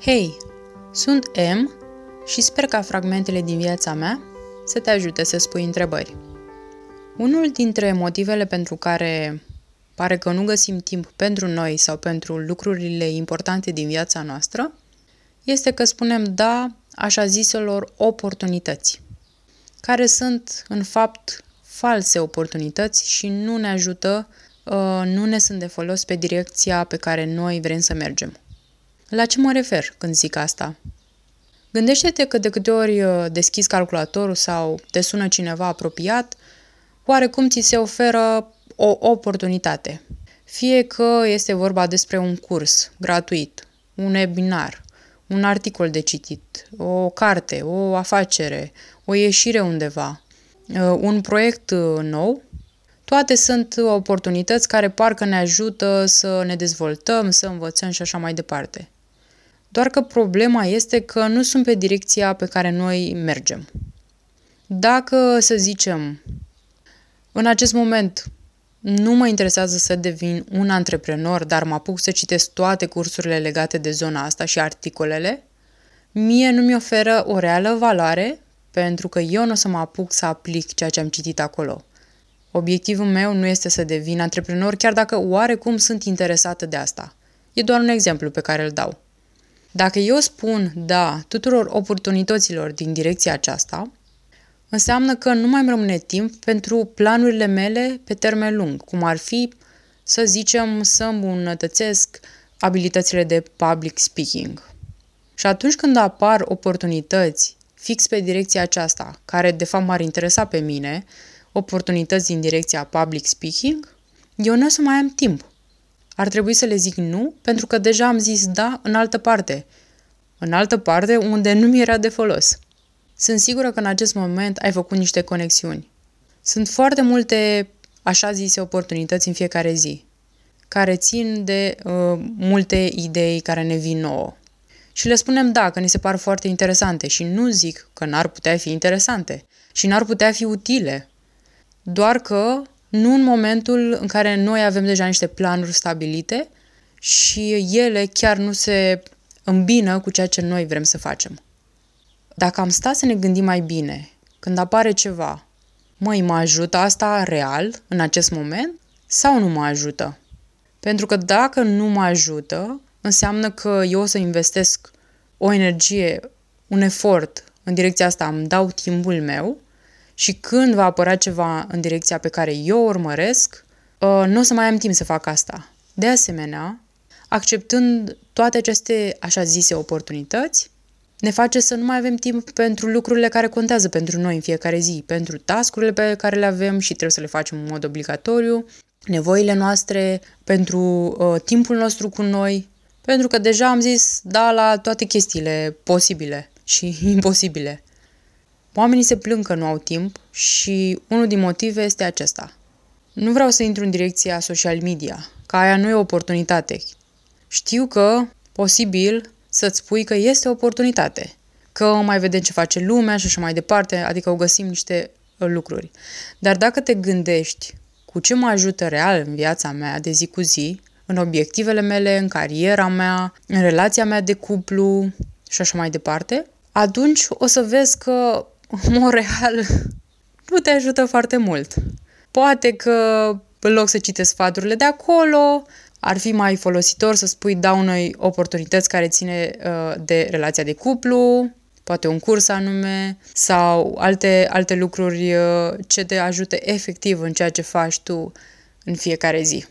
Hei, sunt M și sper ca fragmentele din viața mea să te ajute să spui întrebări. Unul dintre motivele pentru care pare că nu găsim timp pentru noi sau pentru lucrurile importante din viața noastră este că spunem da așa ziselor oportunități, care sunt în fapt false oportunități și nu ne ajută, uh, nu ne sunt de folos pe direcția pe care noi vrem să mergem. La ce mă refer când zic asta? Gândește-te că de câte ori uh, deschizi calculatorul sau te sună cineva apropiat, oarecum ți se oferă o oportunitate. Fie că este vorba despre un curs gratuit, un webinar, un articol de citit, o carte, o afacere, o ieșire undeva, uh, un proiect uh, nou, toate sunt oportunități care parcă ne ajută să ne dezvoltăm, să învățăm și așa mai departe. Doar că problema este că nu sunt pe direcția pe care noi mergem. Dacă, să zicem, în acest moment nu mă interesează să devin un antreprenor, dar mă apuc să citesc toate cursurile legate de zona asta și articolele, mie nu mi oferă o reală valoare pentru că eu nu o să mă apuc să aplic ceea ce am citit acolo. Obiectivul meu nu este să devin antreprenor, chiar dacă oarecum sunt interesată de asta. E doar un exemplu pe care îl dau. Dacă eu spun da tuturor oportunităților din direcția aceasta, înseamnă că nu mai îmi rămâne timp pentru planurile mele pe termen lung, cum ar fi, să zicem, să îmbunătățesc abilitățile de public speaking. Și atunci când apar oportunități fix pe direcția aceasta, care de fapt m-ar interesa pe mine, oportunități din direcția public speaking, eu nu o să mai am timp ar trebui să le zic nu, pentru că deja am zis da în altă parte. În altă parte unde nu mi era de folos. Sunt sigură că în acest moment ai făcut niște conexiuni. Sunt foarte multe, așa zise, oportunități în fiecare zi, care țin de uh, multe idei care ne vin nouă. Și le spunem da, că ni se par foarte interesante și nu zic că n-ar putea fi interesante și n-ar putea fi utile. Doar că nu în momentul în care noi avem deja niște planuri stabilite și ele chiar nu se îmbină cu ceea ce noi vrem să facem. Dacă am stat să ne gândim mai bine, când apare ceva, măi, mă ajută asta real în acest moment sau nu mă ajută? Pentru că dacă nu mă ajută, înseamnă că eu o să investesc o energie, un efort în direcția asta, îmi dau timpul meu și când va apărea ceva în direcția pe care eu o urmăresc, uh, nu o să mai am timp să fac asta. De asemenea, acceptând toate aceste așa zise oportunități, ne face să nu mai avem timp pentru lucrurile care contează pentru noi în fiecare zi, pentru tascurile pe care le avem și trebuie să le facem în mod obligatoriu, nevoile noastre, pentru uh, timpul nostru cu noi, pentru că deja am zis da la toate chestiile posibile și imposibile. Oamenii se plâng că nu au timp și unul din motive este acesta. Nu vreau să intru în direcția social media, că aia nu e o oportunitate. Știu că, posibil, să-ți spui că este o oportunitate, că mai vedem ce face lumea și așa mai departe, adică o găsim niște uh, lucruri. Dar dacă te gândești cu ce mă ajută real în viața mea de zi cu zi, în obiectivele mele, în cariera mea, în relația mea de cuplu și așa mai departe, atunci o să vezi că Montreal nu te ajută foarte mult. Poate că în loc să citești sfaturile de acolo, ar fi mai folositor să spui da unei oportunități care ține uh, de relația de cuplu, poate un curs anume sau alte, alte lucruri uh, ce te ajute efectiv în ceea ce faci tu în fiecare zi.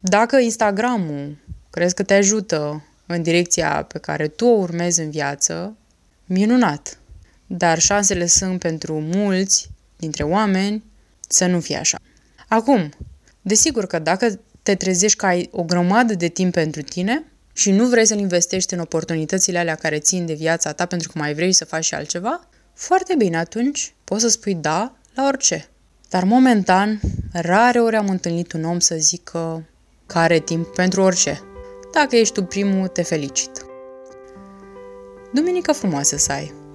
Dacă Instagramul crezi că te ajută în direcția pe care tu o urmezi în viață, minunat! Dar șansele sunt pentru mulți dintre oameni să nu fie așa. Acum, desigur că dacă te trezești că ai o grămadă de timp pentru tine și nu vrei să-l investești în oportunitățile alea care țin de viața ta pentru că mai vrei să faci și altceva, foarte bine, atunci poți să spui da la orice. Dar momentan, rare ori am întâlnit un om să zică că are timp pentru orice. Dacă ești tu primul, te felicit. Duminică frumoasă să ai!